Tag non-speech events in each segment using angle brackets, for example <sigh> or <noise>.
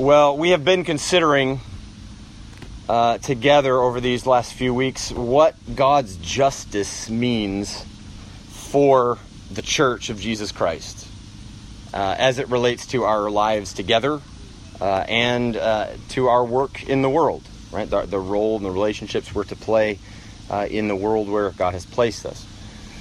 Well, we have been considering uh, together over these last few weeks what God's justice means for the church of Jesus Christ uh, as it relates to our lives together uh, and uh, to our work in the world, right? The, the, role and the relationships we're to play uh, in the world where God has placed us.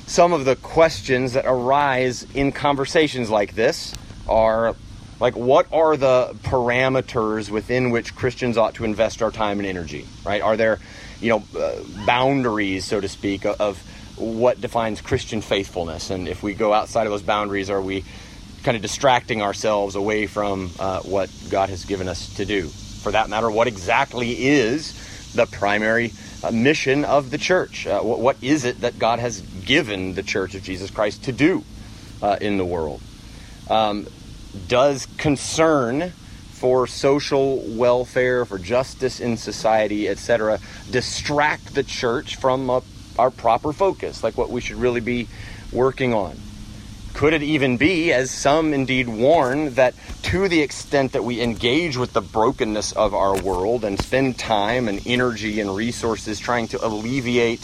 Some of the questions that arise in conversations like this are like what are the parameters within which Christians ought to invest our time and energy, right? Are there, you know, uh, boundaries, so to speak, of, of what defines Christian faithfulness? And if we go outside of those boundaries, are we kind of distracting ourselves away from uh, what God has given us to do? For that matter, what exactly is the primary uh, mission of the church? Uh, what, what is it that God has given the church of Jesus Christ to do uh, in the world? Um, does concern for social welfare, for justice in society, etc., distract the church from a, our proper focus, like what we should really be working on? Could it even be, as some indeed warn, that to the extent that we engage with the brokenness of our world and spend time and energy and resources trying to alleviate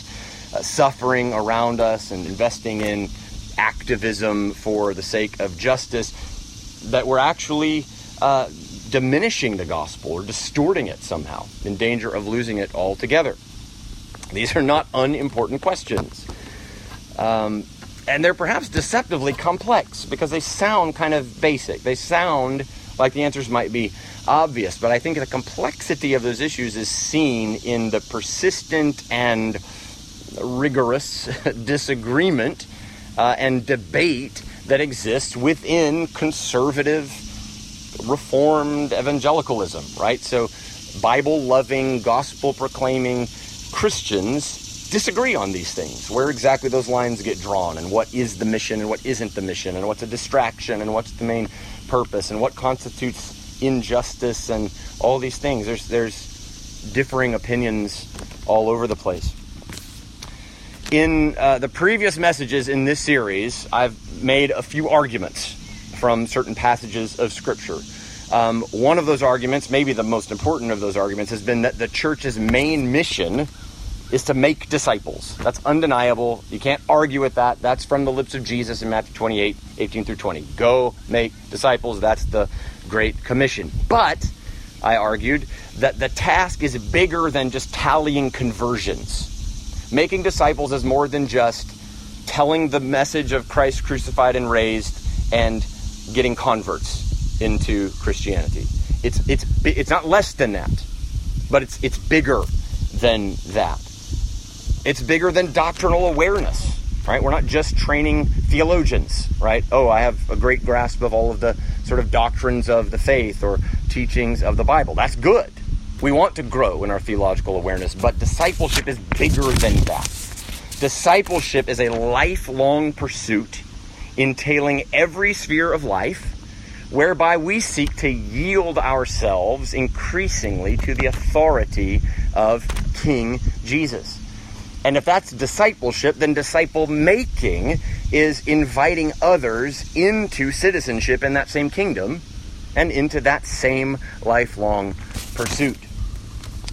uh, suffering around us and investing in activism for the sake of justice, that we're actually uh, diminishing the gospel or distorting it somehow, in danger of losing it altogether? These are not unimportant questions. Um, and they're perhaps deceptively complex because they sound kind of basic. They sound like the answers might be obvious, but I think the complexity of those issues is seen in the persistent and rigorous <laughs> disagreement uh, and debate that exists within conservative, reformed evangelicalism, right? So, Bible loving, gospel proclaiming Christians disagree on these things, where exactly those lines get drawn, and what is the mission and what isn't the mission, and what's a distraction and what's the main purpose, and what constitutes injustice, and all these things. There's, there's differing opinions all over the place. In uh, the previous messages in this series, I've made a few arguments from certain passages of Scripture. Um, one of those arguments, maybe the most important of those arguments, has been that the church's main mission is to make disciples. That's undeniable. You can't argue with that. That's from the lips of Jesus in Matthew 28 18 through 20. Go make disciples. That's the Great Commission. But I argued that the task is bigger than just tallying conversions making disciples is more than just telling the message of Christ crucified and raised and getting converts into Christianity. It's it's it's not less than that, but it's it's bigger than that. It's bigger than doctrinal awareness, right? We're not just training theologians, right? Oh, I have a great grasp of all of the sort of doctrines of the faith or teachings of the Bible. That's good. We want to grow in our theological awareness, but discipleship is bigger than that. Discipleship is a lifelong pursuit entailing every sphere of life, whereby we seek to yield ourselves increasingly to the authority of King Jesus. And if that's discipleship, then disciple making is inviting others into citizenship in that same kingdom and into that same lifelong pursuit.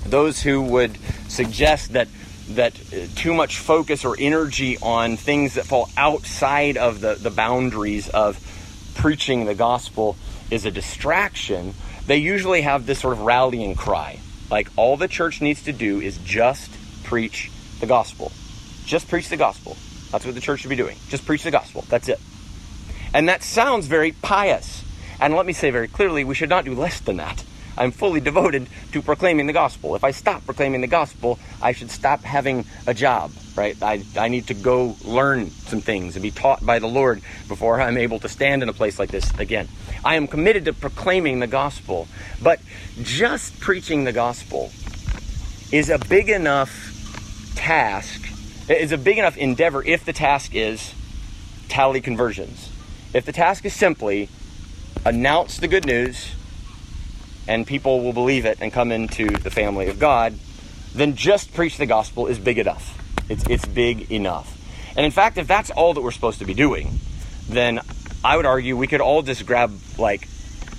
Those who would suggest that that uh, too much focus or energy on things that fall outside of the, the boundaries of preaching the gospel is a distraction, they usually have this sort of rallying cry. Like all the church needs to do is just preach the gospel. Just preach the gospel. That's what the church should be doing. Just preach the gospel. That's it. And that sounds very pious. And let me say very clearly, we should not do less than that. I'm fully devoted to proclaiming the gospel. If I stop proclaiming the gospel, I should stop having a job, right? I, I need to go learn some things and be taught by the Lord before I'm able to stand in a place like this again. I am committed to proclaiming the gospel, but just preaching the gospel is a big enough task, is a big enough endeavor if the task is tally conversions. If the task is simply announce the good news, and people will believe it and come into the family of God, then just preach the gospel is big enough. It's, it's big enough. And in fact, if that's all that we're supposed to be doing, then I would argue we could all just grab like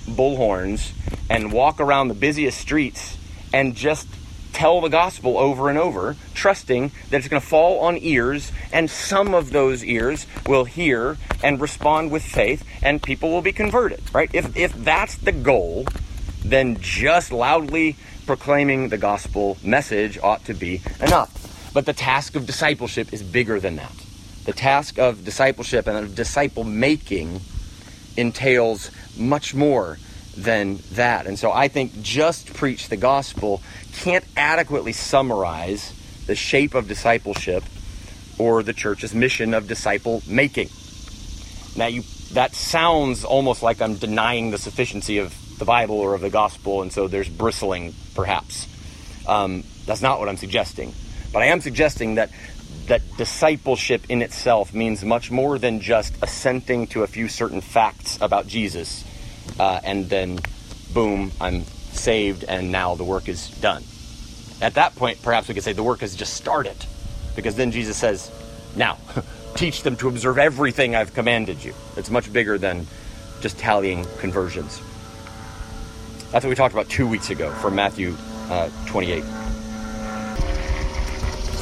bullhorns and walk around the busiest streets and just tell the gospel over and over, trusting that it's going to fall on ears, and some of those ears will hear and respond with faith, and people will be converted, right? If, if that's the goal, then just loudly proclaiming the gospel message ought to be enough. But the task of discipleship is bigger than that. The task of discipleship and of disciple making entails much more than that. And so I think just preach the gospel can't adequately summarize the shape of discipleship or the church's mission of disciple making. Now you that sounds almost like I'm denying the sufficiency of the Bible or of the gospel, and so there's bristling, perhaps. Um, that's not what I'm suggesting. But I am suggesting that that discipleship in itself means much more than just assenting to a few certain facts about Jesus uh, and then boom, I'm saved, and now the work is done. At that point, perhaps we could say the work has just started, because then Jesus says, Now, <laughs> teach them to observe everything I've commanded you. It's much bigger than just tallying conversions. That's what we talked about two weeks ago from Matthew uh, 28.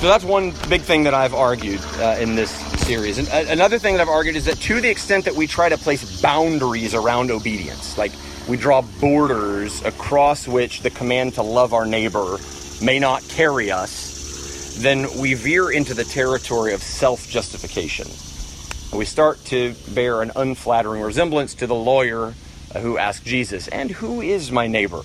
So that's one big thing that I've argued uh, in this series. And uh, another thing that I've argued is that to the extent that we try to place boundaries around obedience, like we draw borders across which the command to love our neighbor may not carry us, then we veer into the territory of self justification. We start to bear an unflattering resemblance to the lawyer Uh, who asked Jesus, And who is my neighbor?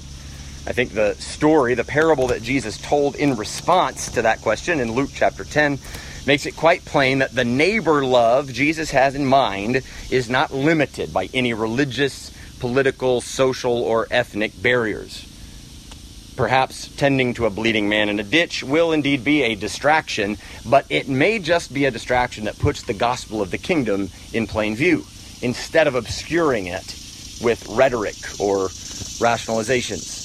I think the story, the parable that Jesus told in response to that question in Luke chapter 10, makes it quite plain that the neighbor love Jesus has in mind is not limited by any religious, political, social, or ethnic barriers. Perhaps tending to a bleeding man in a ditch will indeed be a distraction, but it may just be a distraction that puts the gospel of the kingdom in plain view, instead of obscuring it with rhetoric or rationalizations.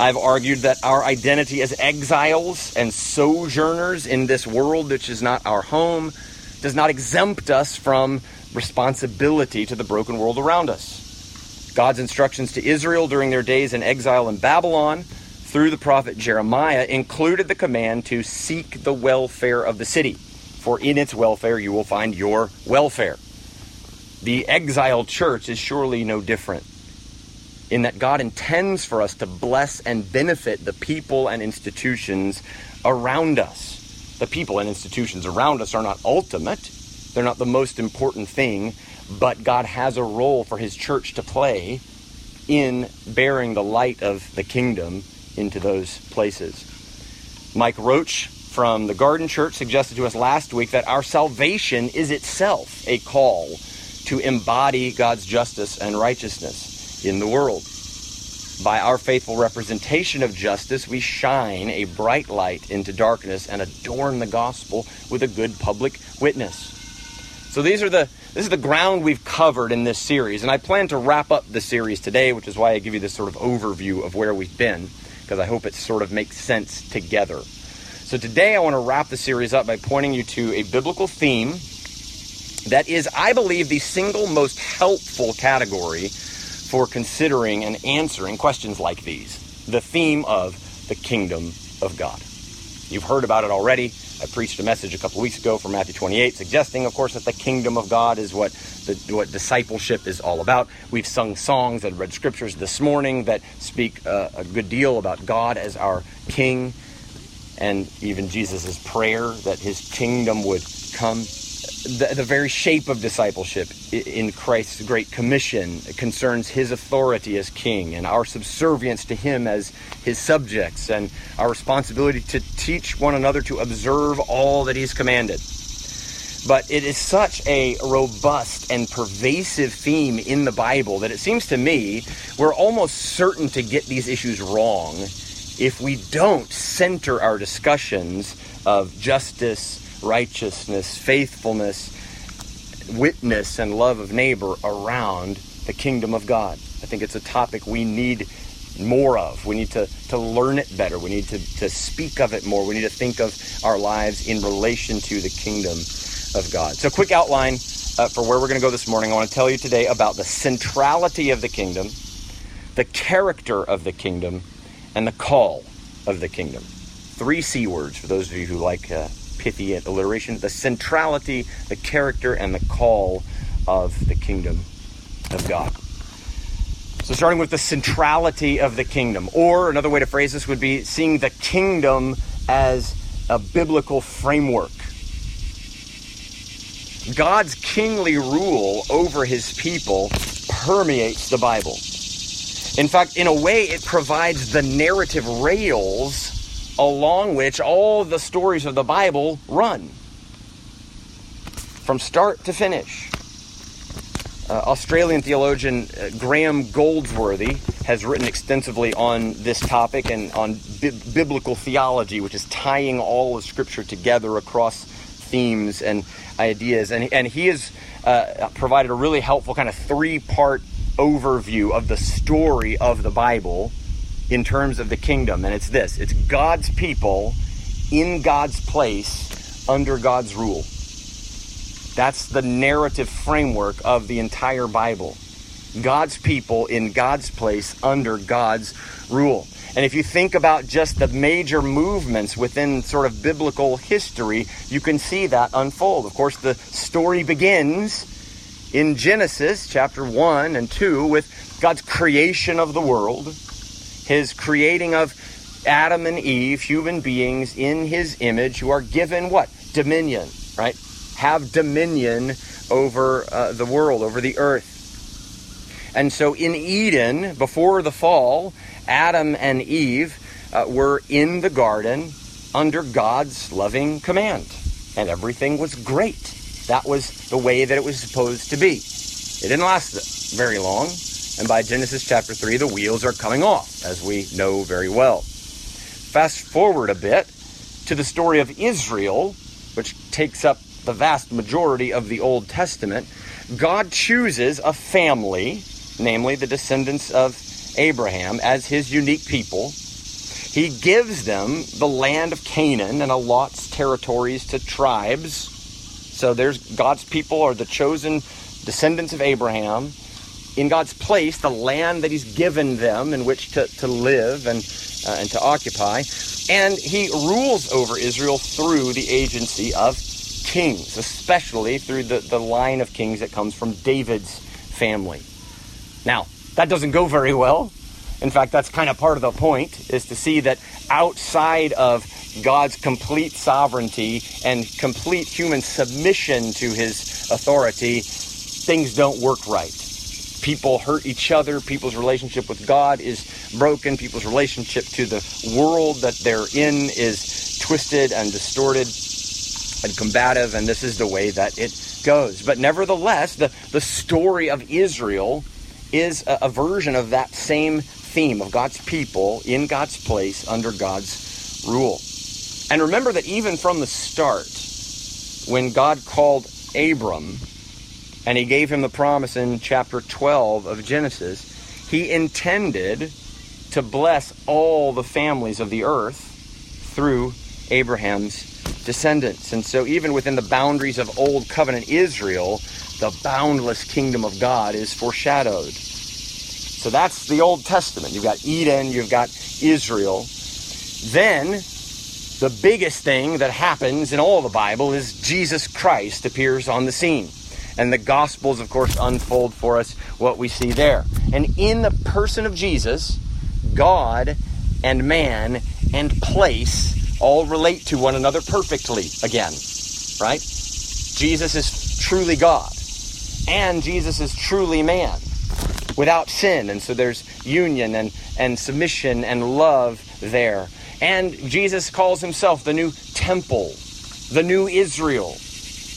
I've argued that our identity as exiles and sojourners in this world, which is not our home, does not exempt us from responsibility to the broken world around us. God's instructions to Israel during their days in exile in Babylon through the prophet Jeremiah included the command to seek the welfare of the city, for in its welfare you will find your welfare. The exiled church is surely no different in that God intends for us to bless and benefit the people and institutions around us. The people and institutions around us are not ultimate, they're not the most important thing, but God has a role for His church to play in bearing the light of the kingdom into those places. Mike Roach from the Garden Church suggested to us last week that our salvation is itself a call to embody God's justice and righteousness in the world. By our faithful representation of justice, we shine a bright light into darkness and adorn the gospel with a good public witness. So these are the this is the ground we've covered in this series, and I plan to wrap up the series today, which is why I give you this sort of overview of where we've been, because I hope it sort of makes sense together. So today I want to wrap the series up by pointing you to a biblical theme that is, I believe, the single most helpful category for considering and answering questions like these the theme of the kingdom of God. You've heard about it already. I preached a message a couple weeks ago from Matthew 28, suggesting, of course, that the kingdom of God is what the, what discipleship is all about. We've sung songs and read scriptures this morning that speak uh, a good deal about God as our King, and even Jesus' prayer that His kingdom would come the, the very shape of discipleship in Christ's Great Commission concerns his authority as king and our subservience to him as his subjects and our responsibility to teach one another to observe all that he's commanded. But it is such a robust and pervasive theme in the Bible that it seems to me we're almost certain to get these issues wrong if we don't center our discussions of justice righteousness, faithfulness, witness, and love of neighbor around the kingdom of God. I think it's a topic we need more of. We need to, to learn it better. We need to, to speak of it more. We need to think of our lives in relation to the kingdom of God. So, quick outline uh, for where we're going to go this morning. I want to tell you today about the centrality of the kingdom. the character of the kingdom, and the call of the kingdom. Three C words for those of you who like uh, pithy alliteration the centrality, the character, and the call of the kingdom of God. So, starting with the centrality of the kingdom, or another way to phrase this would be seeing the kingdom as a biblical framework. God's kingly rule over his people permeates the Bible. In fact, in a way, it provides the narrative rails along which all the stories of the Bible run from start to finish. Uh, Australian theologian uh, Graham Goldsworthy has written extensively on this topic and on bi- biblical theology, which is tying all of Scripture together across themes and ideas. And, and he has uh, provided a really helpful kind of three part overview of the story of the Bible in terms of the kingdom. And it's this it's God's people in God's place under God's rule. That's the narrative framework of the entire Bible. God's people in God's place under God's rule. And if you think about just the major movements within sort of biblical history, you can see that unfold. Of course, the story begins in Genesis chapter 1 and 2 with God's creation of the world, his creating of Adam and Eve, human beings in his image who are given what? Dominion, right? have dominion over uh, the world, over the earth. And so in Eden, before the fall, Adam and Eve uh, were in the garden under God's loving command. And everything was great. That was the way that it was supposed to be. It didn't last very long. And by Genesis chapter 3, the wheels are coming off, as we know very well. Fast forward a bit to the story of Israel, which takes up the vast majority of the Old Testament, God chooses a family, namely the descendants of Abraham, as his unique people. He gives them the land of Canaan and allots territories to tribes. So there's God's people are the chosen descendants of Abraham. In God's place, the land that He's given them in which to, to live and, uh, and to occupy. And He rules over Israel through the agency of kings, especially through the, the line of kings that comes from David's family. Now, that doesn't go very well. In fact, that's kind of part of the point, is to see that outside of God's complete sovereignty and complete human submission to his authority, things don't work right. People hurt each other. People's relationship with God is broken. People's relationship to the world that they're in is twisted and distorted and combative, and this is the way that it goes. But nevertheless, the, the story of Israel is a, a version of that same theme of God's people in God's place under God's rule. And remember that even from the start, when God called Abram and he gave him the promise in chapter 12 of Genesis, he intended to bless all the families of the earth through Abraham's descendants. And so, even within the boundaries of Old Covenant Israel, the boundless kingdom of God is foreshadowed. So, that's the Old Testament. You've got Eden, you've got Israel. Then, the biggest thing that happens in all the Bible is Jesus Christ appears on the scene. And the Gospels, of course, unfold for us what we see there. And in the person of Jesus, God and man and place all relate to one another perfectly again, right? Jesus is truly God, and Jesus is truly man without sin. And so there's union and, and submission and love there. And Jesus calls himself the new temple, the new Israel.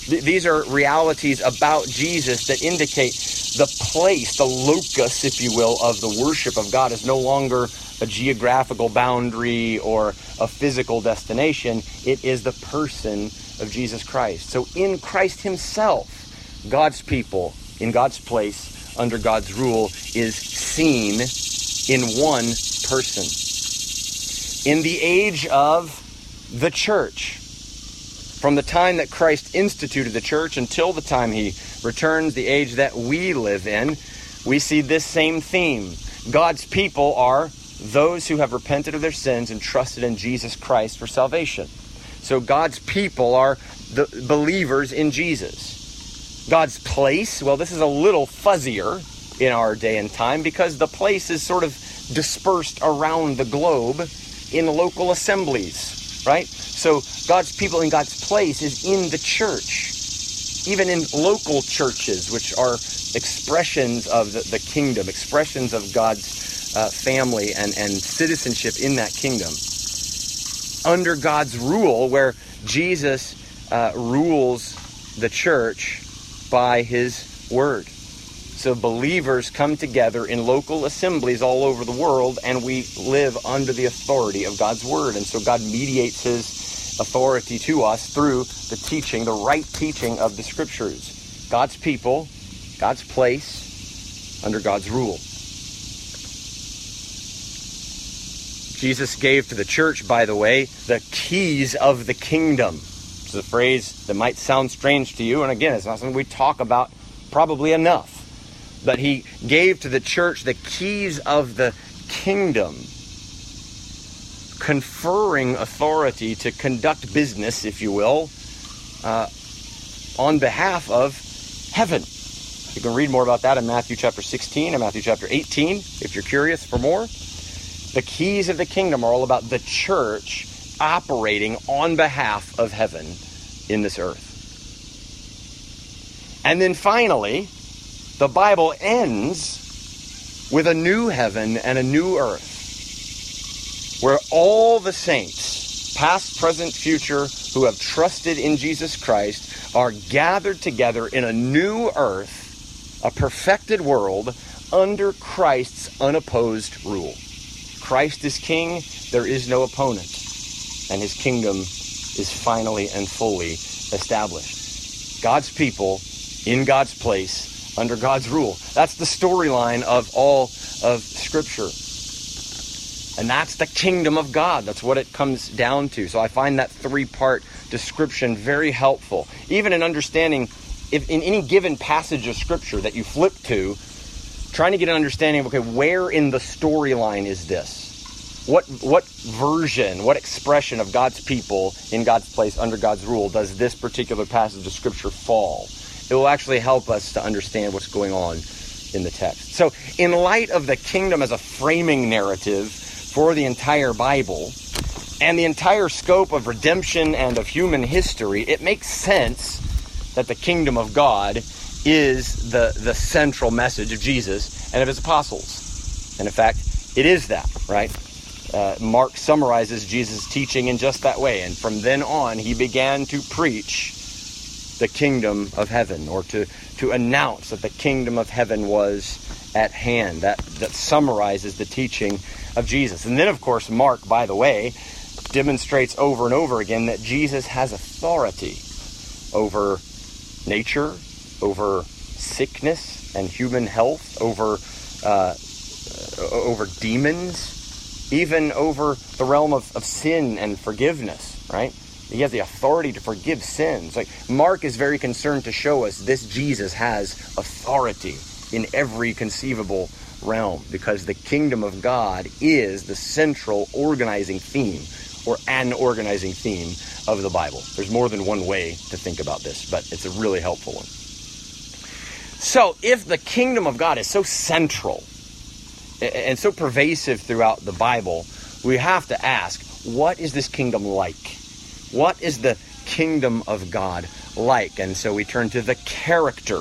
Th- these are realities about Jesus that indicate the place, the locus, if you will, of the worship of God is no longer a geographical boundary or a physical destination. It is the person of Jesus Christ. So in Christ Himself, God's people in God's place under God's rule is seen in one person. In the age of the church, from the time that Christ instituted the church until the time he returns, the age that we live in, we see this same theme God's people are those who have repented of their sins and trusted in Jesus Christ for salvation. So God's people are the believers in Jesus. God's place, well, this is a little fuzzier in our day and time because the place is sort of dispersed around the globe in local assemblies, right? So God's people in God's place is in the church, even in local churches, which are expressions of the, the kingdom, expressions of God's uh, family and, and citizenship in that kingdom. Under God's rule, where Jesus uh, rules the church by his word. So believers come together in local assemblies all over the world, and we live under the authority of God's word. And so God mediates his authority to us through the teaching, the right teaching of the scriptures. God's people, God's place, under God's rule. Jesus gave to the church, by the way, the keys of the kingdom. It's a phrase that might sound strange to you, and again, it's not something we talk about probably enough. But he gave to the church the keys of the kingdom, conferring authority to conduct business, if you will, uh, on behalf of heaven. You can read more about that in Matthew chapter 16 and Matthew chapter 18 if you're curious for more. The keys of the kingdom are all about the church operating on behalf of heaven in this earth. And then finally, the Bible ends with a new heaven and a new earth where all the saints, past, present, future, who have trusted in Jesus Christ, are gathered together in a new earth, a perfected world, under Christ's unopposed rule. Christ is king, there is no opponent, and his kingdom is finally and fully established. God's people in God's place under God's rule. That's the storyline of all of Scripture. And that's the kingdom of God. That's what it comes down to. So I find that three part description very helpful. Even in understanding, if in any given passage of Scripture that you flip to, trying to get an understanding of, okay, where in the storyline is this? What, what version, what expression of God's people in God's place under God's rule does this particular passage of Scripture fall? It will actually help us to understand what's going on in the text. So, in light of the kingdom as a framing narrative for the entire Bible and the entire scope of redemption and of human history, it makes sense that the kingdom of God is the, the central message of Jesus and of his apostles. And in fact, it is that, right? Uh, Mark summarizes Jesus' teaching in just that way. And from then on, he began to preach the kingdom of heaven or to, to announce that the kingdom of heaven was at hand. That, that summarizes the teaching of Jesus. And then, of course, Mark, by the way, demonstrates over and over again that Jesus has authority over nature, over sickness and human health, over, uh, over demons, even over the realm of, of sin and forgiveness, right? He has the authority to forgive sins. Like Mark is very concerned to show us this Jesus has authority in every conceivable realm because the kingdom of God is the central organizing theme or an organizing theme of the Bible. There's more than one way to think about this, but it's a really helpful one. So, if the kingdom of God is so central and so pervasive throughout the Bible, we have to ask, what is this kingdom like? What is the kingdom of God like? And so we turn to the character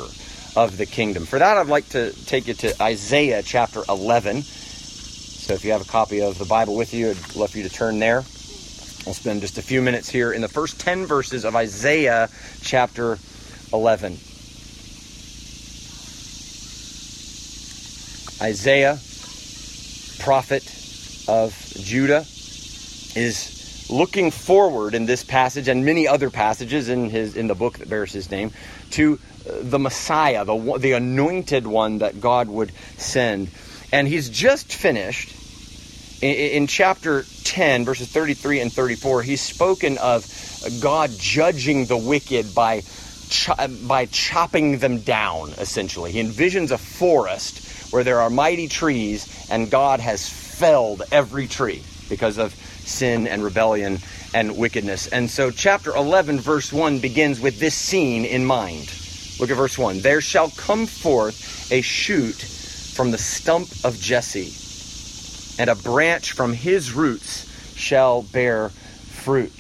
of the kingdom. For that, I'd like to take you to Isaiah chapter 11. So if you have a copy of the Bible with you, I'd love for you to turn there. I'll spend just a few minutes here in the first 10 verses of Isaiah chapter 11. Isaiah, prophet of Judah, is looking forward in this passage and many other passages in his in the book that bears his name to uh, the Messiah, the the anointed one that God would send. And he's just finished in, chapter 10 verses 33 and 34. He's spoken of God judging the wicked by by chopping them down essentially. He envisions a forest where there are mighty trees, and God has felled every tree because of sin and rebellion and wickedness. And so, chapter 11, verse 1 begins with this scene in mind. Look at verse 1. There shall come forth a shoot from the stump of Jesse, and a branch from his roots shall bear fruit.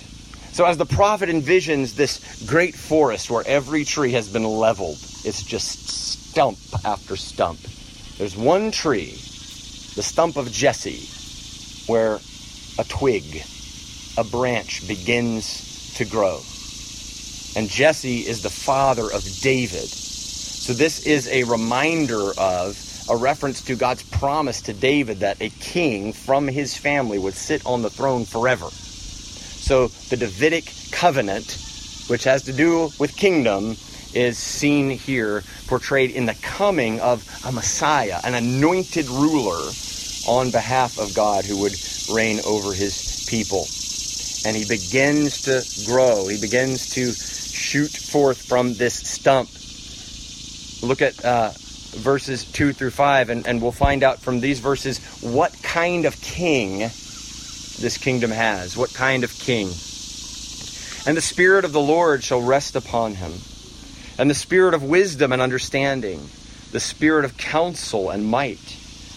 So, as the prophet envisions this great forest where every tree has been leveled, it's just stump after stump. There's one tree, the stump of Jesse, where a twig, a branch begins to grow. And Jesse is the father of David. So, this is a reminder of a reference to God's promise to David that a king from his family would sit on the throne forever. So the Davidic covenant, which has to do with kingdom, is seen here portrayed in the coming of a Messiah, an anointed ruler on behalf of God who would reign over his people. And he begins to grow, he begins to shoot forth from this stump. Look at uh, verses 2 through 5, and, and we'll find out from these verses what kind of king this kingdom has, what kind of king. And the Spirit of the Lord shall rest upon him, and the Spirit of wisdom and understanding, the Spirit of counsel and might,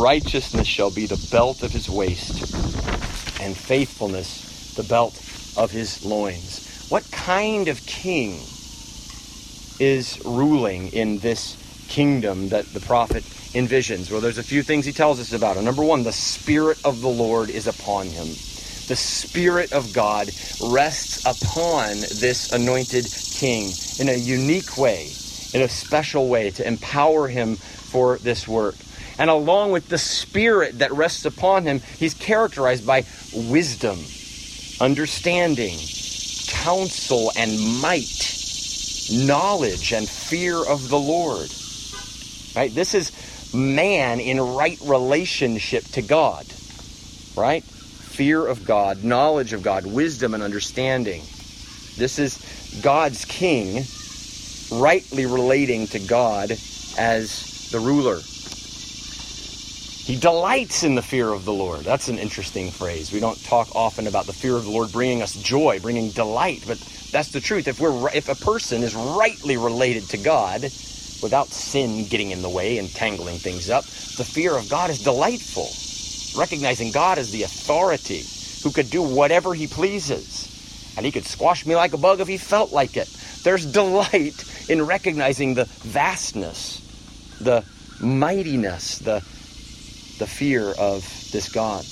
Righteousness shall be the belt of his waist, and faithfulness the belt of his loins. What kind of king is ruling in this kingdom that the prophet envisions? Well, there's a few things he tells us about. Number one, the Spirit of the Lord is upon him the Spirit of God rests upon this anointed king in a unique way, in a special way, to empower him for this work. And along with the Spirit that rests upon him, he's characterized by wisdom, understanding, counsel, and might, knowledge, and fear of the Lord. Right? This is man in right relationship to God. Right? fear of God, knowledge of God, wisdom and understanding. This is God's king rightly relating to God as the ruler. He delights in the fear of the Lord. That's an interesting phrase. We don't talk often about the fear of the Lord bringing us joy, bringing delight, but that's the truth. If we're if a person is rightly related to God, without sin getting in the way and tangling things up, the fear of God is delightful recognizing God as the authority who could do whatever he pleases. And he could squash me like a bug if he felt like it. There's delight in recognizing the vastness, the mightiness, the, the fear of this God.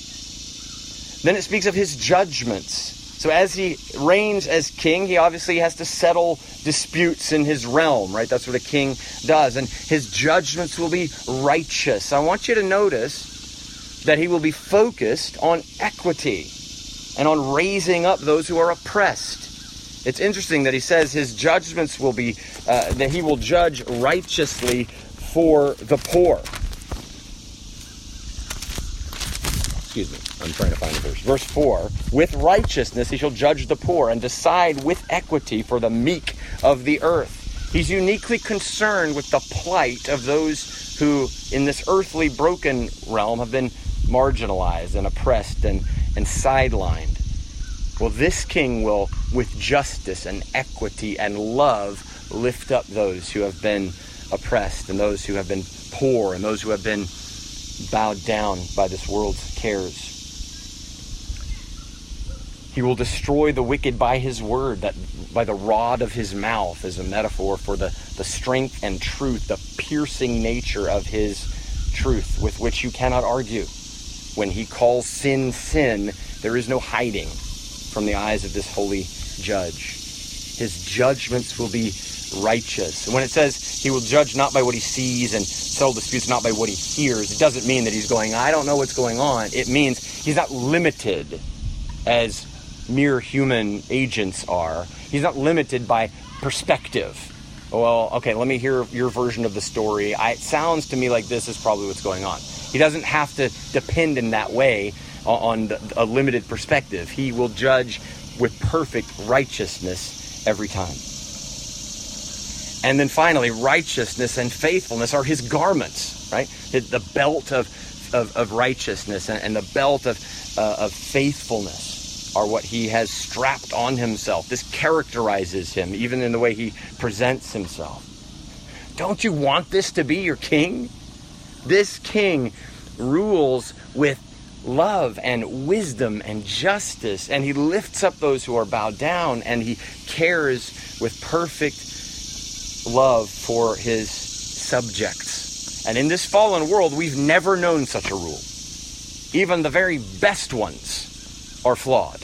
Then it speaks of his judgments. So as he reigns as king, he obviously has to settle disputes in his realm, right? That's what a king does. And his judgments will be righteous. I want you to notice that he will be focused on equity and on raising up those who are oppressed. It's interesting that he says his judgments will be, uh, that he will judge righteously for the poor. Excuse me, I'm trying to find the verse. Verse 4 With righteousness he shall judge the poor and decide with equity for the meek of the earth. He's uniquely concerned with the plight of those who, in this earthly broken realm, have been marginalized and oppressed and, and sidelined. Well, this king will, with justice and equity and love, lift up those who have been oppressed and those who have been poor and those who have been bowed down by this world's cares. He will destroy the wicked by his word, that by the rod of his mouth is a metaphor for the, the strength and truth, the piercing nature of his truth with which you cannot argue. When he calls sin sin, there is no hiding from the eyes of this holy judge. His judgments will be righteous. When it says he will judge not by what he sees and settle disputes not by what he hears, it doesn't mean that he's going, I don't know what's going on. It means he's not limited as mere human agents are. He's not limited by perspective. Well, okay, let me hear your version of the story. I, it sounds to me like this is probably what's going on. He doesn't have to depend in that way on the, a limited perspective. He will judge with perfect righteousness every time. And then finally, righteousness and faithfulness are his garments, right? The belt of, of, of righteousness and, and, the belt of, uh, of faithfulness are what he has strapped on himself. This characterizes him, even in the way he presents himself. Don't you want this to be your king? This king rules with love and wisdom and justice, and he lifts up those who are bowed down, and he cares with perfect love for his subjects. And in this fallen world, we've never known such a rule. Even the very best ones are flawed.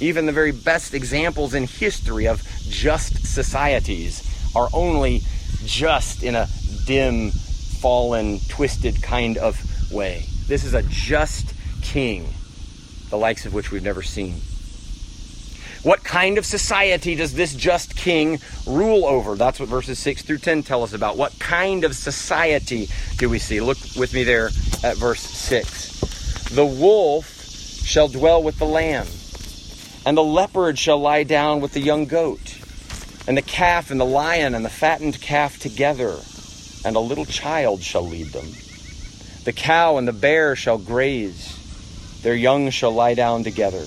Even the very best examples in history of just societies are only just in a dim, fallen, twisted kind of way. This is a just king, the likes of which we've never seen. What kind of society does this just king rule over? That's what verses 6 through 10 tell us about. What kind of society do we see? Look with me there at verse 6. The wolf shall dwell with the lamb, and the leopard shall lie down with the young goat, and the calf and the lion and the fattened calf together, and a little child shall lead them. The cow and the bear shall graze, their young shall lie down together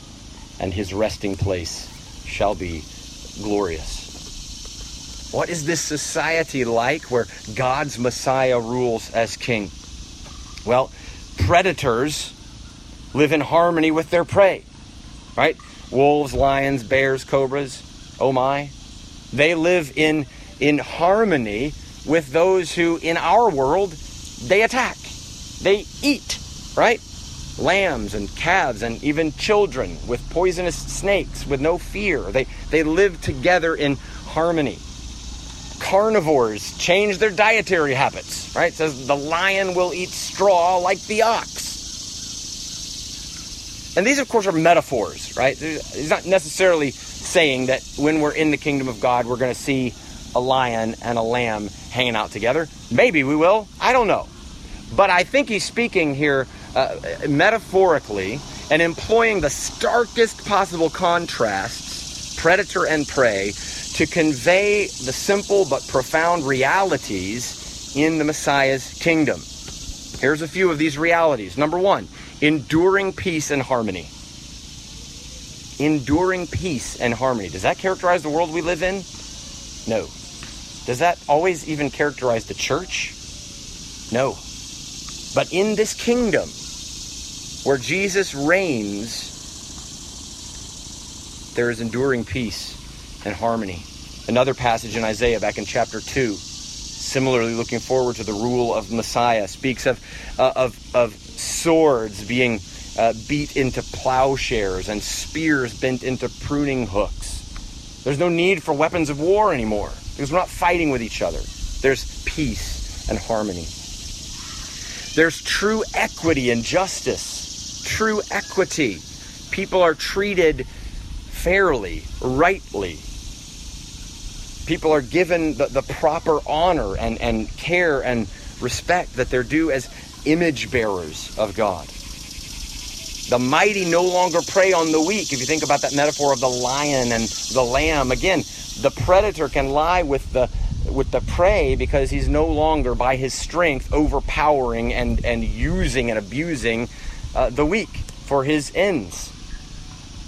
and his resting place shall be glorious. What is this society like where God's Messiah rules as king? Well, predators live in harmony with their prey, right? Wolves, lions, bears, cobras, oh my. They live in, in harmony with those who, in our world, they attack, they eat, right? Lambs and calves and even children with poisonous snakes with no fear. They, they live together in harmony. Carnivores change their dietary habits, right? It says the lion will eat straw like the ox. And these, of course, are metaphors, right? He's not necessarily saying that when we're in the kingdom of God, we're going to see a lion and a lamb hanging out together. Maybe we will. I don't know. But I think he's speaking here uh, metaphorically and employing the starkest possible contrasts, predator and prey, to convey the simple but profound realities in the Messiah's kingdom. Here's a few of these realities. Number one, enduring peace and harmony. Enduring peace and harmony. Does that characterize the world we live in? No. Does that always even characterize the church? No. But in this kingdom, where Jesus reigns, there is enduring peace and harmony. Another passage in Isaiah back in chapter 2, similarly looking forward to the rule of Messiah, speaks of, uh, of, of swords being uh, beat into plowshares and spears bent into pruning hooks. There's no need for weapons of war anymore because we're not fighting with each other. There's peace and harmony. There's true equity and justice true equity. People are treated fairly, rightly. People are given the, the proper honor and, and care and respect that they're due as image bearers of God. The mighty no longer prey on the weak. If you think about that metaphor of the lion and the lamb, again, the predator can lie with the with the prey because he's no longer by his strength overpowering and, and using and abusing uh, the weak for his ends,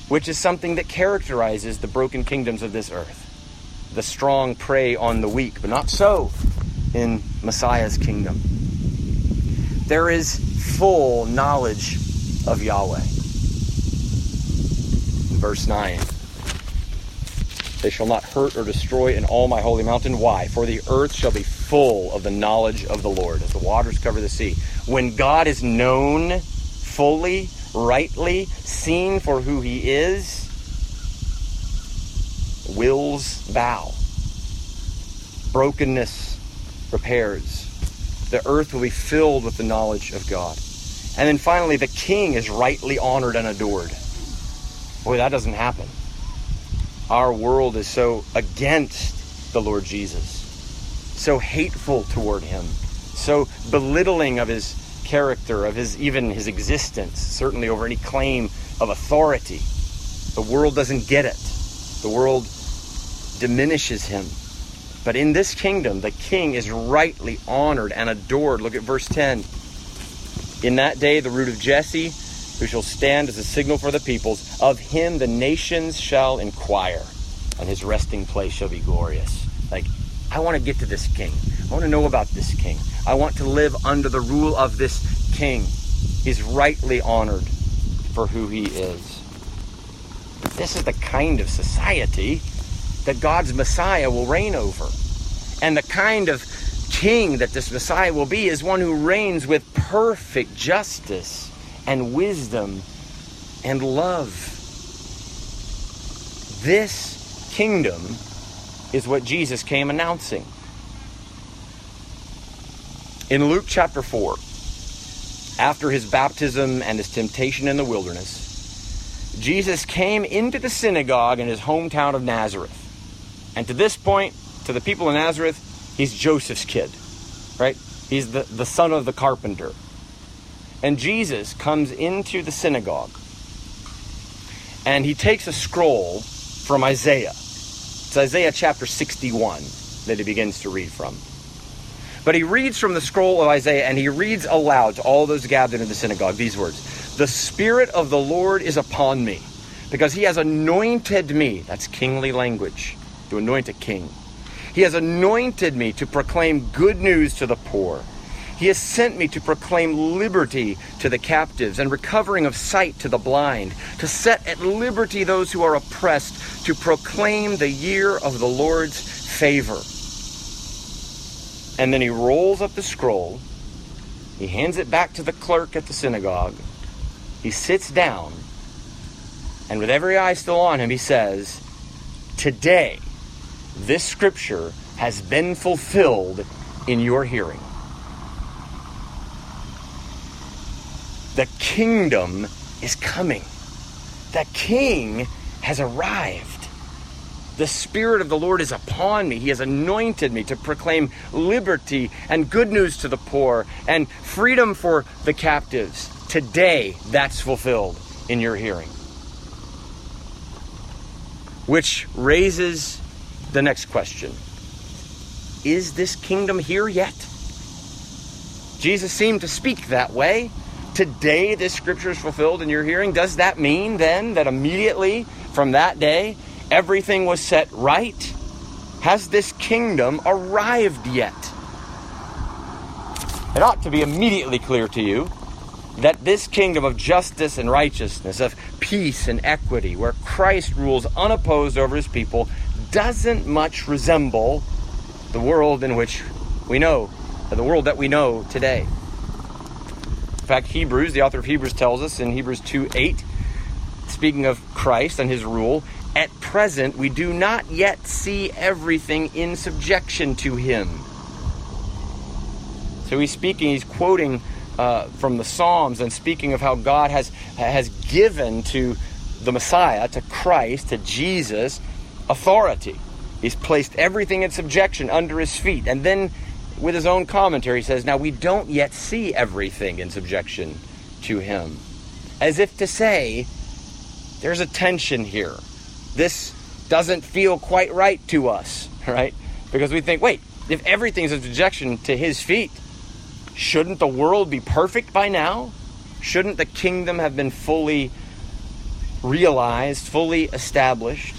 which is something that characterizes the broken kingdoms of this earth. the strong prey on the weak, but not so in Messiah's kingdom. There is full knowledge of Yahweh. Verse 9 They shall not hurt or destroy in all my holy mountain. Why? For the earth shall be full of the knowledge of the Lord, as the waters cover the sea. When God is known fully, rightly, seen for who he is, wills bow. Brokenness repairs. The earth will be filled with the knowledge of God. And then finally, the king is rightly honored and adored. Boy, that doesn't happen. Our world is so against the Lord Jesus, so hateful toward him, so belittling of his character, of his even his existence, certainly over any claim of authority. The world doesn't get it. The world diminishes him. But in this kingdom, the king is rightly honored and adored. Look at verse 10. In that day, the root of Jesse, who shall stand as a signal for the peoples, of him the nations shall inquire, and his resting place shall be glorious. Like, I want to get to this king. I want to know about this king. I want to live under the rule of this king. He's rightly honored for who he is. This is the kind of society that God's Messiah will reign over. And the kind of king that this Messiah will be is one who reigns with perfect justice and wisdom and love. This kingdom is what Jesus came announcing. In Luke chapter 4, after his baptism and his temptation in the wilderness, Jesus came into the synagogue in his hometown of Nazareth. And to this point, to the people in Nazareth, he's Joseph's kid, right? He's the, the son of the carpenter. And Jesus comes into the synagogue and he takes a scroll from Isaiah. It's Isaiah chapter 61 that he begins to read from. But he reads from the scroll of Isaiah and he reads aloud to all those gathered in the synagogue these words The Spirit of the Lord is upon me because he has anointed me. That's kingly language to anoint a king. He has anointed me to proclaim good news to the poor. He has sent me to proclaim liberty to the captives and recovering of sight to the blind, to set at liberty those who are oppressed, to proclaim the year of the Lord's favor. And then he rolls up the scroll, he hands it back to the clerk at the synagogue, he sits down, and with every eye still on him, he says, Today, this scripture has been fulfilled in your hearing. The kingdom is coming. The king has arrived. The Spirit of the Lord is upon me. He has anointed me to proclaim liberty and good news to the poor and freedom for the captives. Today, that's fulfilled in your hearing. Which raises the next question Is this kingdom here yet? Jesus seemed to speak that way. Today, this scripture is fulfilled in your hearing. Does that mean then that immediately from that day, everything was set right? Has this kingdom arrived yet? It ought to be immediately clear to you that this kingdom of justice and righteousness, of peace and equity, where Christ rules unopposed over his people, doesn't much resemble the world in which we know, the world that we know today. In fact, Hebrews, the author of Hebrews tells us in Hebrews 2 8, speaking of Christ and his rule, at present we do not yet see everything in subjection to him. So he's speaking, he's quoting uh, from the Psalms and speaking of how God has, has given to the Messiah, to Christ, to Jesus, authority. He's placed everything in subjection under his feet. And then, with his own commentary, he says, Now we don't yet see everything in subjection to him. As if to say, there's a tension here. This doesn't feel quite right to us, <laughs> right? Because we think, wait, if everything's a subjection to his feet, shouldn't the world be perfect by now? Shouldn't the kingdom have been fully realized, fully established?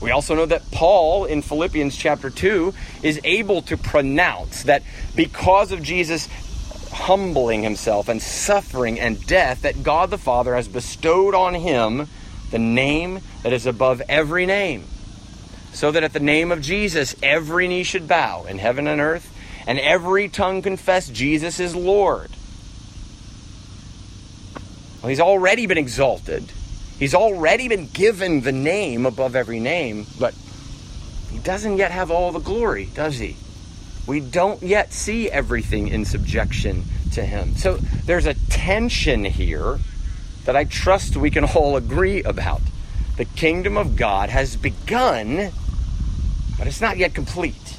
We also know that Paul in Philippians chapter 2 is able to pronounce that because of Jesus humbling himself and suffering and death, that God the Father has bestowed on him the name that is above every name. So that at the name of Jesus, every knee should bow in heaven and earth, and every tongue confess Jesus is Lord. Well, he's already been exalted He's already been given the name above every name, but he doesn't yet have all the glory, does he? We don't yet see everything in subjection to him. So there's a tension here that I trust we can all agree about. The kingdom of God has begun, but it's not yet complete.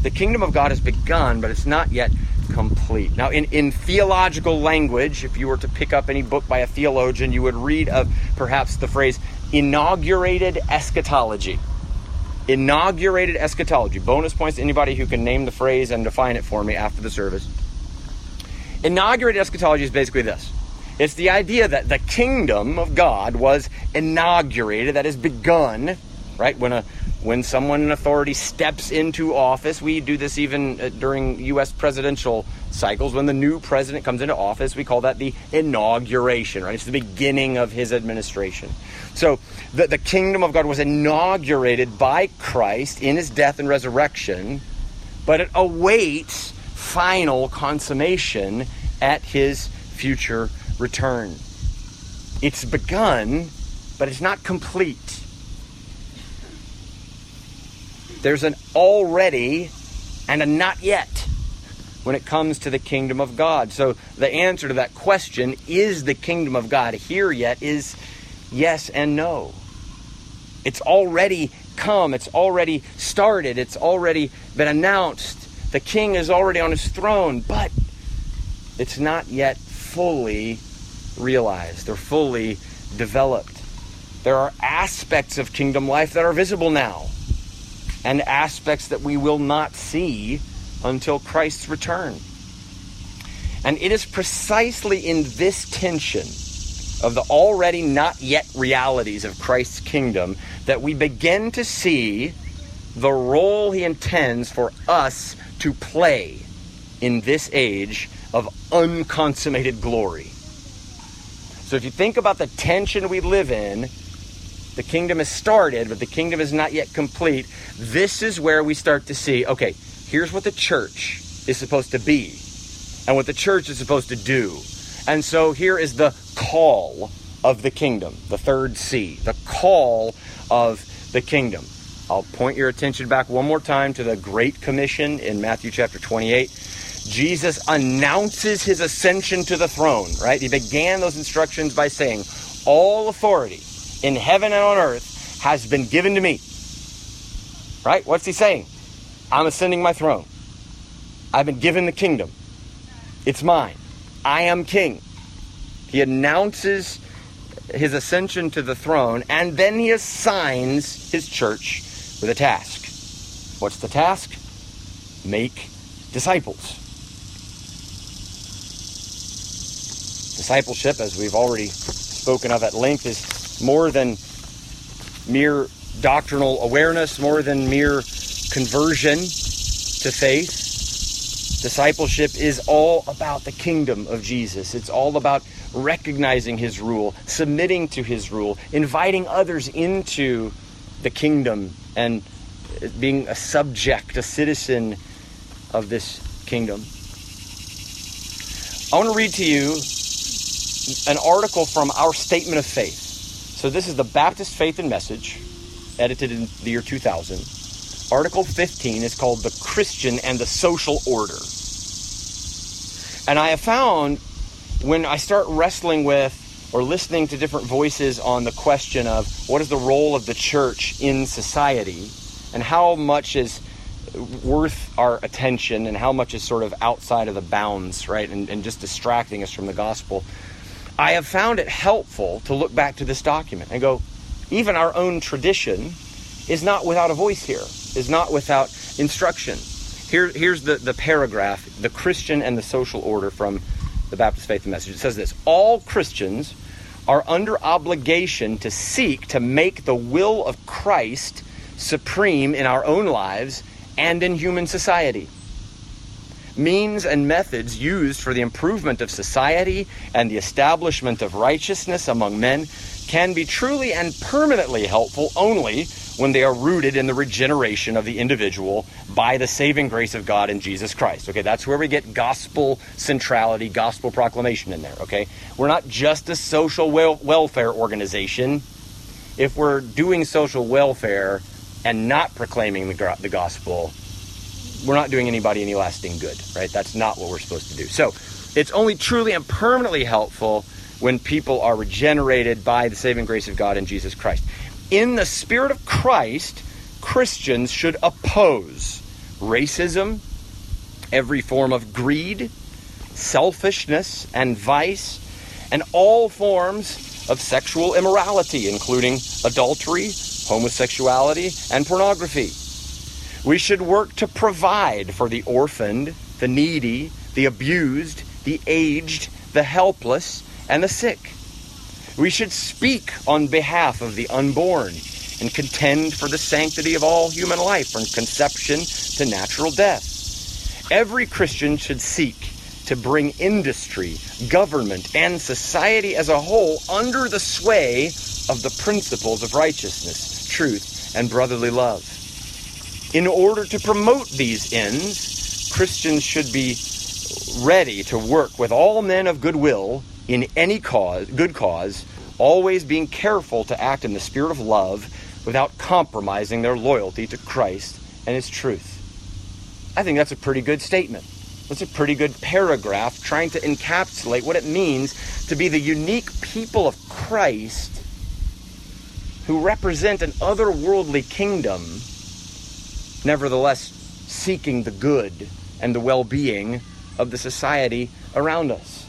The kingdom of God has begun, but it's not yet complete. Now, in, in theological language, if you were to pick up any book by a theologian, you would read of perhaps the phrase inaugurated eschatology. Inaugurated eschatology. Bonus points to anybody who can name the phrase and define it for me after the service. Inaugurated eschatology is basically this it's the idea that the kingdom of God was inaugurated, that is begun, right? When a when someone in authority steps into office, we do this even uh, during U.S. presidential cycles. When the new president comes into office, we call that the inauguration, right? It's the beginning of his administration. So the, the kingdom of God was inaugurated by Christ in his death and resurrection, but it awaits final consummation at his future return. It's begun, but it's not complete there's an already and a not yet when it comes to the kingdom of God. So the answer to that question, is the kingdom of God here yet, is yes and no. It's already come, it's already started, it's already been announced. The king is already on his throne, but it's not yet fully realized or fully developed. There are aspects of kingdom life that are visible now and aspects that we will not see until Christ's return. And it is precisely in this tension of the already not yet realities of Christ's kingdom that we begin to see the role he intends for us to play in this age of unconsummated glory. So if you think about the tension we live in, the kingdom has started, but the kingdom is not yet complete. This is where we start to see okay, here's what the church is supposed to be and what the church is supposed to do. And so here is the call of the kingdom, the third C, the call of the kingdom. I'll point your attention back one more time to the Great Commission in Matthew chapter 28. Jesus announces his ascension to the throne, right? He began those instructions by saying, All authority in heaven and on earth has been given to me. Right? What's he saying? I'm ascending my throne. I've been given the kingdom. It's mine. I am king. He announces his ascension to the throne and then he assigns his church with a task. What's the task? Make disciples. Discipleship, as we've already spoken of at length, is more than mere doctrinal awareness, more than mere conversion to faith. Discipleship is all about the kingdom of Jesus. It's all about recognizing his rule, submitting to his rule, inviting others into the kingdom, and being a subject, a citizen of this kingdom. I want to read to you an article from our statement of faith. So this is the Baptist Faith and Message, edited in the year 2000. Article 15 is called The Christian and the Social Order. And I have found when I start wrestling with or listening to different voices on the question of what is the role of the church in society and how much is worth our attention and how much is sort of outside of the bounds, right, and, and just distracting us from the gospel. I have found it helpful to look back to this document and go, even our own tradition is not without a voice here, is not without instruction. Here, here's the, the paragraph the Christian and the social order from the Baptist Faith and Message. It says this All Christians are under obligation to seek to make the will of Christ supreme in our own lives and in human society. Means and methods used for the improvement of society and the establishment of righteousness among men can be truly and permanently helpful only when they are rooted in the regeneration of the individual by the saving grace of God in Jesus Christ. Okay, that's where we get gospel centrality, gospel proclamation in there. Okay, we're not just a social wel- welfare organization. If we're doing social welfare and not proclaiming the, the gospel, we're not doing anybody any lasting good, right? That's not what we're supposed to do. So it's only truly and permanently helpful when people are regenerated by the saving grace of God in Jesus Christ. In the spirit of Christ, Christians should oppose racism, every form of greed, selfishness, and vice, and all forms of sexual immorality, including adultery, homosexuality, and pornography. We should work to provide for the orphaned, the needy, the abused, the aged, the helpless, and the sick. We should speak on behalf of the unborn and contend for the sanctity of all human life from conception to natural death. Every Christian should seek to bring industry, government, and society as a whole under the sway of the principles of righteousness, truth, and brotherly love. In order to promote these ends, Christians should be ready to work with all men of goodwill in any cause, good cause, always being careful to act in the spirit of love without compromising their loyalty to Christ and his truth. I think that's a pretty good statement. That's a pretty good paragraph trying to encapsulate what it means to be the unique people of Christ who represent an otherworldly kingdom, nevertheless seeking the good and the well being of the society around us.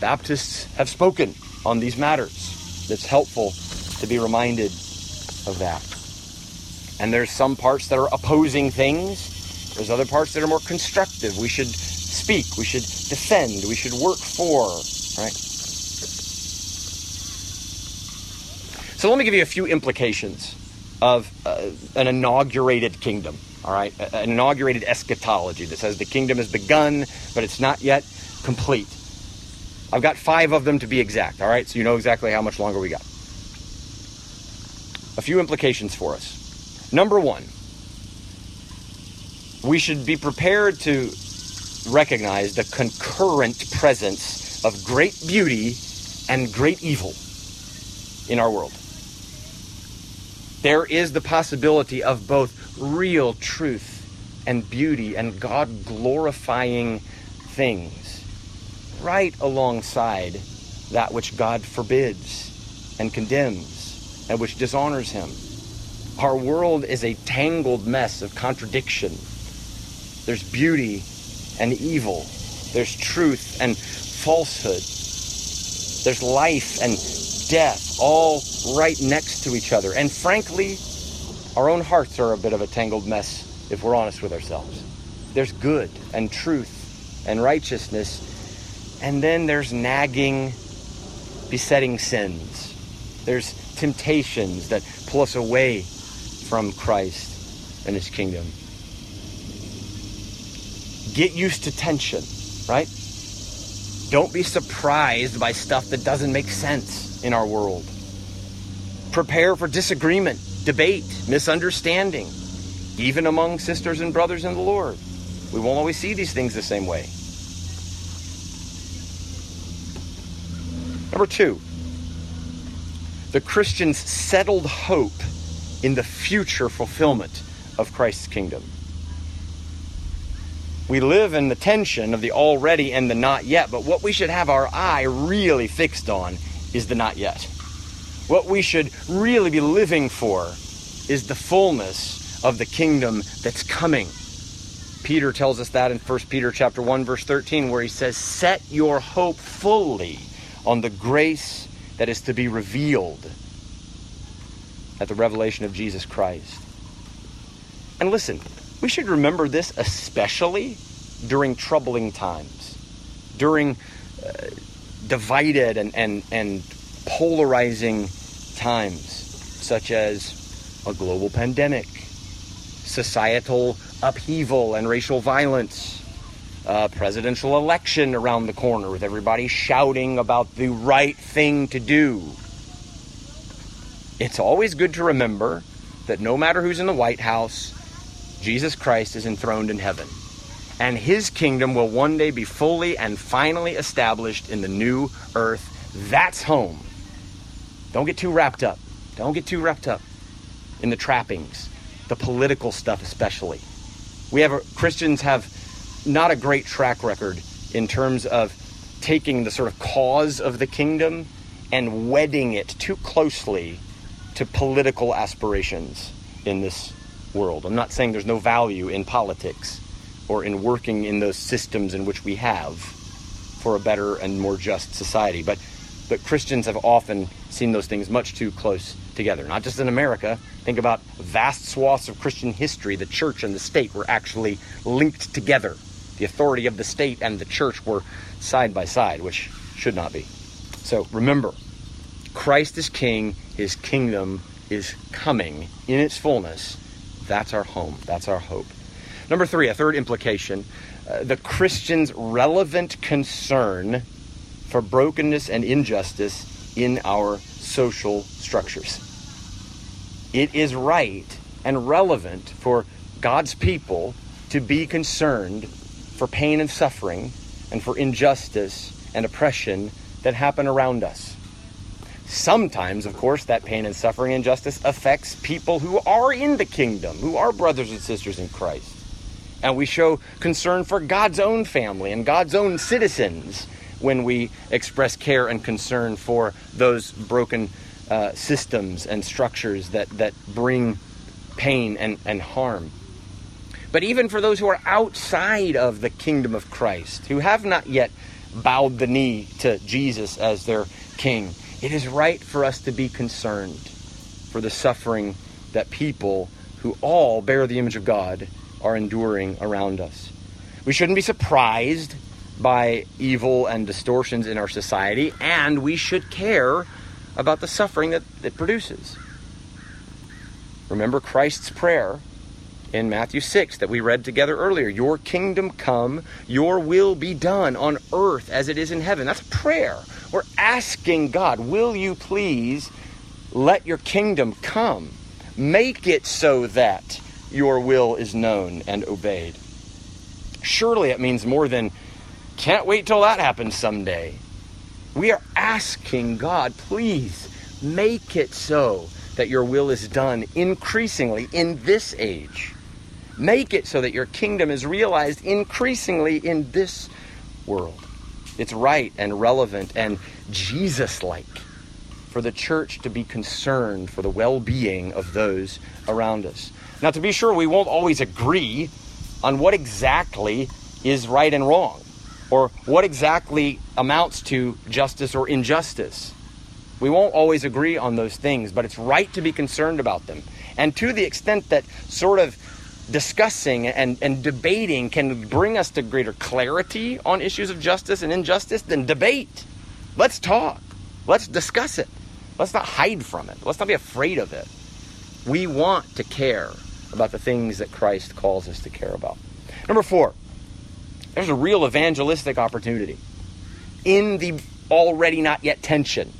Baptists have spoken on these matters. It's helpful to be reminded of that. And there's some parts that are opposing things, there's other parts that are more constructive. We should speak, we should defend, we should work for, right? So let me give you a few implications of uh, an inaugurated kingdom, all right? An inaugurated eschatology that says the kingdom has begun, but it's not yet complete. I've got five of them to be exact, all right? So you know exactly how much longer we got. A few implications for us. Number one, we should be prepared to recognize the concurrent presence of great beauty and great evil in our world. There is the possibility of both real truth and beauty and God glorifying things right alongside that which God forbids and condemns and which dishonors Him. Our world is a tangled mess of contradiction. There's beauty and evil, there's truth and falsehood, there's life and death, all right next to each other. And frankly, our own hearts are a bit of a tangled mess if we're honest with ourselves. There's good and truth and righteousness and then there's nagging, besetting sins. There's temptations that pull us away from Christ and his kingdom. Get used to tension, right? Don't be surprised by stuff that doesn't make sense in our world. Prepare for disagreement, debate, misunderstanding, even among sisters and brothers in the Lord. We won't always see these things the same way. Number two, the Christian's settled hope in the future fulfillment of Christ's kingdom. We live in the tension of the already and the not yet, but what we should have our eye really fixed on is the not yet. What we should really be living for is the fullness of the kingdom that's coming. Peter tells us that in 1 Peter chapter 1 verse 13 where he says, "Set your hope fully on the grace that is to be revealed at the revelation of Jesus Christ. And listen, we should remember this especially during troubling times, during uh, divided and, and, and polarizing times, such as a global pandemic, societal upheaval and racial violence, a presidential election around the corner with everybody shouting about the right thing to do. It's always good to remember that no matter who's in the White House, Jesus Christ is enthroned in heaven. And his kingdom will one day be fully and finally established in the new earth. That's home. Don't get too wrapped up. Don't get too wrapped up in the trappings, the political stuff especially. We have Christians have not a great track record in terms of taking the sort of cause of the kingdom and wedding it too closely to political aspirations in this world. I'm not saying there's no value in politics or in working in those systems in which we have for a better and more just society, but but Christians have often seen those things much too close together. Not just in America. Think about vast swaths of Christian history. The church and the state were actually linked together. The authority of the state and the church were side by side, which should not be. So remember, Christ is king, his kingdom is coming in its fullness. That's our home, that's our hope. Number three, a third implication uh, the Christian's relevant concern for brokenness and injustice in our social structures. It is right and relevant for God's people to be concerned for pain and suffering and for injustice and oppression that happen around us. Sometimes, of course, that pain and suffering and injustice affects people who are in the kingdom, who are brothers and sisters in Christ. And we show concern for God's own family and God's own citizens when we express care and concern for those broken uh, systems and structures that, that bring pain and, and harm. But even for those who are outside of the kingdom of Christ, who have not yet bowed the knee to Jesus as their king, it is right for us to be concerned for the suffering that people who all bear the image of God are enduring around us. We shouldn't be surprised by evil and distortions in our society, and we should care about the suffering that it produces. Remember Christ's prayer in Matthew 6 that we read together earlier Your kingdom come, your will be done on earth as it is in heaven. That's prayer. We're asking God, Will you please let your kingdom come? Make it so that your will is known and obeyed. Surely it means more than can't wait till that happens someday. We are asking God, please make it so that your will is done increasingly in this age. Make it so that your kingdom is realized increasingly in this world. It's right and relevant and Jesus like for the church to be concerned for the well being of those around us. Now, to be sure, we won't always agree on what exactly is right and wrong or what exactly amounts to justice or injustice. We won't always agree on those things, but it's right to be concerned about them. And to the extent that sort of discussing and, and debating can bring us to greater clarity on issues of justice and injustice, then debate. Let's talk. Let's discuss it. Let's not hide from it. Let's not be afraid of it. We want to care about the things that Christ calls us to care about. Number four, there's a real evangelistic opportunity in the already not yet tension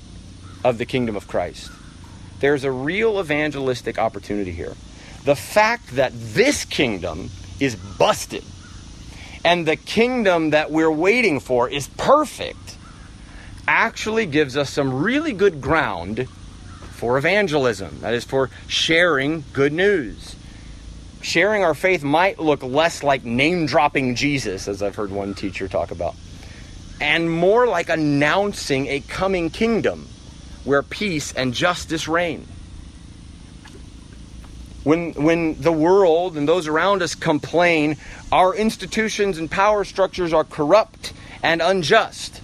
of the kingdom of Christ. There's a real evangelistic opportunity here. The fact that this kingdom is busted and the kingdom that we're waiting for is perfect actually gives us some really good ground for evangelism. That is, for sharing good news sharing our faith might look less like name dropping Jesus, as I've heard one teacher talk about, and more like announcing a coming kingdom where peace and justice reign. When, when the world and those around us complain, our institutions and power structures are corrupt and unjust,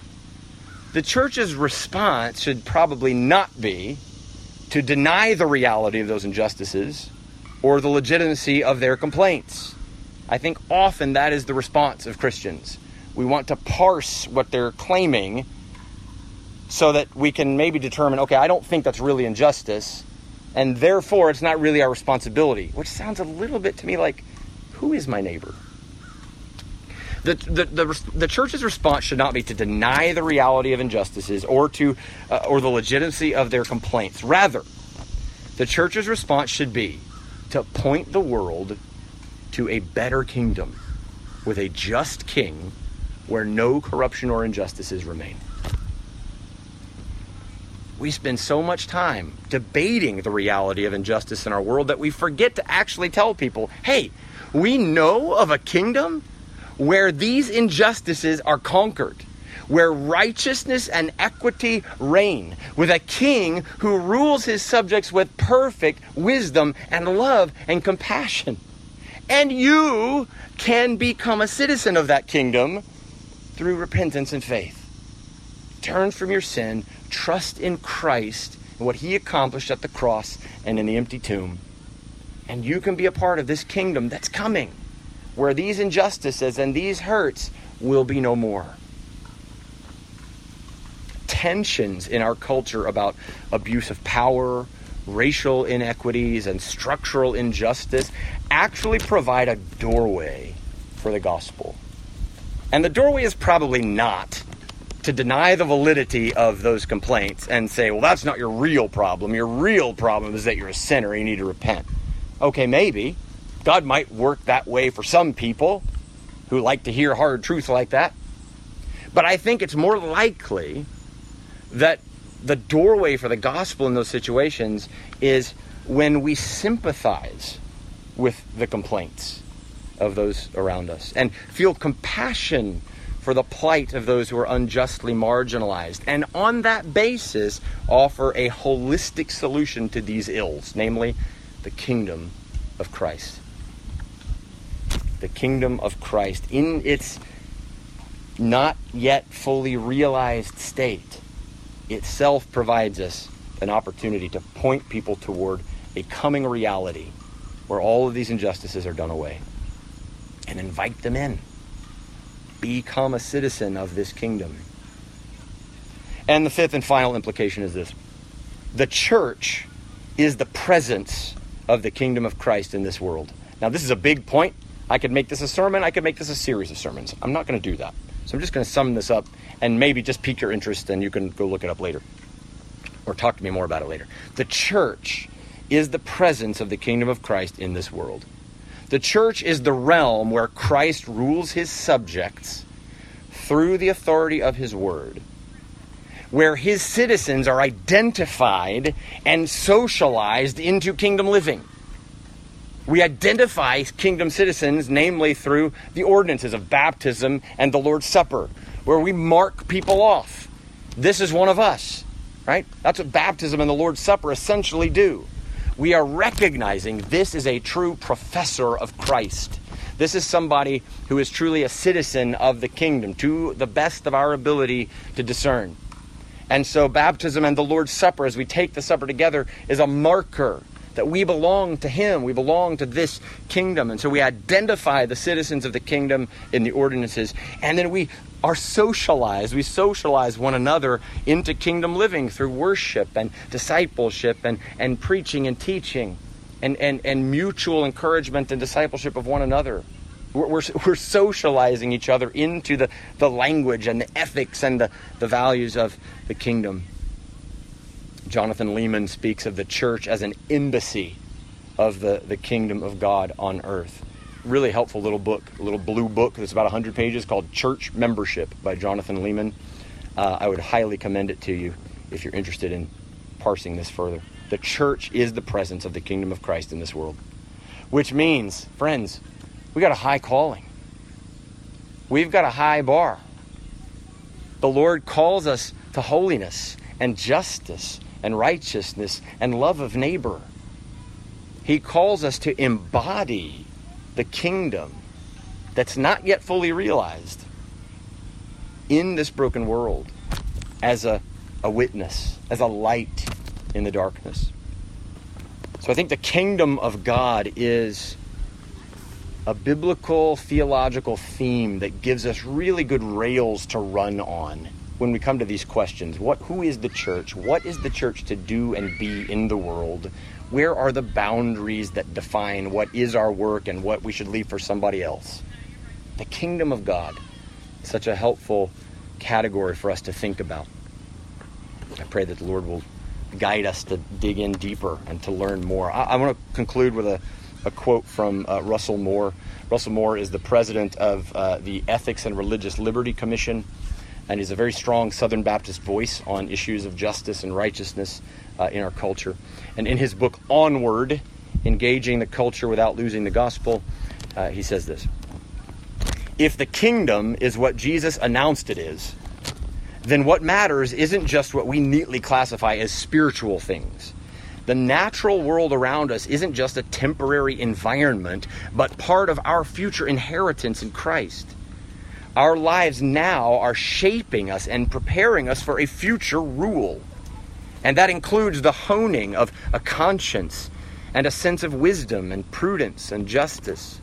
the church's response should probably not be to deny the reality of those injustices or the legitimacy of their complaints. I think often that is the response of Christians. We want to parse what they're claiming so that we can maybe determine okay, I don't think that's really injustice, and therefore it's not really our responsibility, which sounds a little bit to me like who is my neighbor? The, the, the, the, church's response should not be to deny the reality of injustices or to uh, or the legitimacy of their complaints. Rather, the church's response should be to point the world to a better kingdom with a just king where no corruption or injustices remain. We spend so much time debating the reality of injustice in our world that we forget to actually tell people hey, we know of a kingdom where these injustices are conquered where righteousness and equity reign, with a king who rules his subjects with perfect wisdom and love and compassion. And you can become a citizen of that kingdom through repentance and faith. Turn from your sin, trust in Christ and what he accomplished at the cross and in the empty tomb. And you can be a part of this kingdom that's coming, where these injustices and these hurts will be no more tensions in our culture about abuse of power, racial inequities, and structural injustice actually provide a doorway for the gospel. And the doorway is probably not to deny the validity of those complaints and say, well, that's not your real problem. Your real problem is that you're a sinner and you need to repent. Okay, maybe. God might work that way for some people who like to hear hard truth like that. But I think it's more likely that the doorway for the gospel in those situations is when we sympathize with the complaints of those around us and feel compassion for the plight of those who are unjustly marginalized. And on that basis, offer a holistic solution to these ills, namely the kingdom of Christ. The kingdom of Christ in its not yet fully realized state itself provides us an opportunity to point people toward a coming reality where all of these injustices are done away and invite them in. Become a citizen of this kingdom. And the fifth and final implication is this the church is the presence of the kingdom of Christ in this world. Now, this is a big point. I could make this a sermon, I could make this a series of sermons. I'm not going to do that. So I'm just going to sum this up and maybe just pique your interest and you can go look it up later or talk to me more about it later. The church is the presence of the kingdom of Christ in this world. The church is the realm where Christ rules his subjects through the authority of his word, where his citizens are identified and socialized into kingdom living. We identify kingdom citizens, namely through the ordinances of baptism and the Lord's Supper, where we mark people off. This is one of us, right? That's what baptism and the Lord's Supper essentially do. We are recognizing this is a true professor of Christ. This is somebody who is truly a citizen of the kingdom to the best of our ability to discern. And so, baptism and the Lord's Supper, as we take the supper together, is a marker that we belong to Him. We belong to this kingdom. And so we identify the citizens of the kingdom in the ordinances. And then we are socialized. We socialize one another into kingdom living through worship and discipleship and, and preaching and teaching and, and, and mutual encouragement and discipleship of one another. We're, we're, we're, socializing each other into the, the language and the ethics and the, the values of the kingdom. Jonathan Leeman speaks of the church as an embassy of the, the kingdom of God on earth. Really helpful little book, little blue book that's about 100 pages called Church Membership by Jonathan Leeman. Uh, I would highly commend it to you if you're interested in parsing this further. The church is the presence of the kingdom of Christ in this world, which means, friends, we got a high calling. We've got a high bar. The Lord calls us to holiness and justice and righteousness and love of neighbor. He calls us to embody the kingdom that's not yet fully realized in this broken world as a, a witness, as a light in the darkness. So I think the kingdom of God is a biblical theological theme that gives us really good rails to run on when we come to these questions. What who is the church? What is the church to do and be in the world? Where are the boundaries that define what is our work and what we should leave for somebody else? The kingdom of God. Such a helpful category for us to think about. I pray that the Lord will guide us to dig in deeper and to learn more. I, I want to conclude with a, a quote from uh, Russell Moore. Russell Moore is the president of uh, the Ethics and Religious Liberty Commission, and he's a very strong Southern Baptist voice on issues of justice and righteousness uh, in our culture. And in his book, Onward Engaging the Culture Without Losing the Gospel, uh, he says this If the kingdom is what Jesus announced it is, then what matters isn't just what we neatly classify as spiritual things. The natural world around us isn't just a temporary environment, but part of our future inheritance in Christ. Our lives now are shaping us and preparing us for a future rule. And that includes the honing of a conscience and a sense of wisdom and prudence and justice.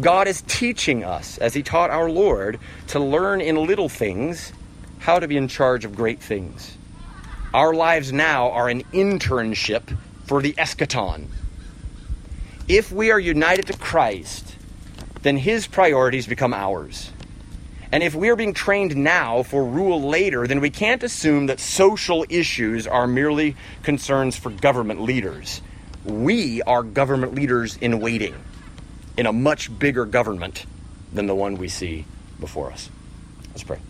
God is teaching us, as He taught our Lord, to learn in little things how to be in charge of great things. Our lives now are an internship for the eschaton. If we are united to Christ, then his priorities become ours. And if we are being trained now for rule later, then we can't assume that social issues are merely concerns for government leaders. We are government leaders in waiting in a much bigger government than the one we see before us. Let's pray.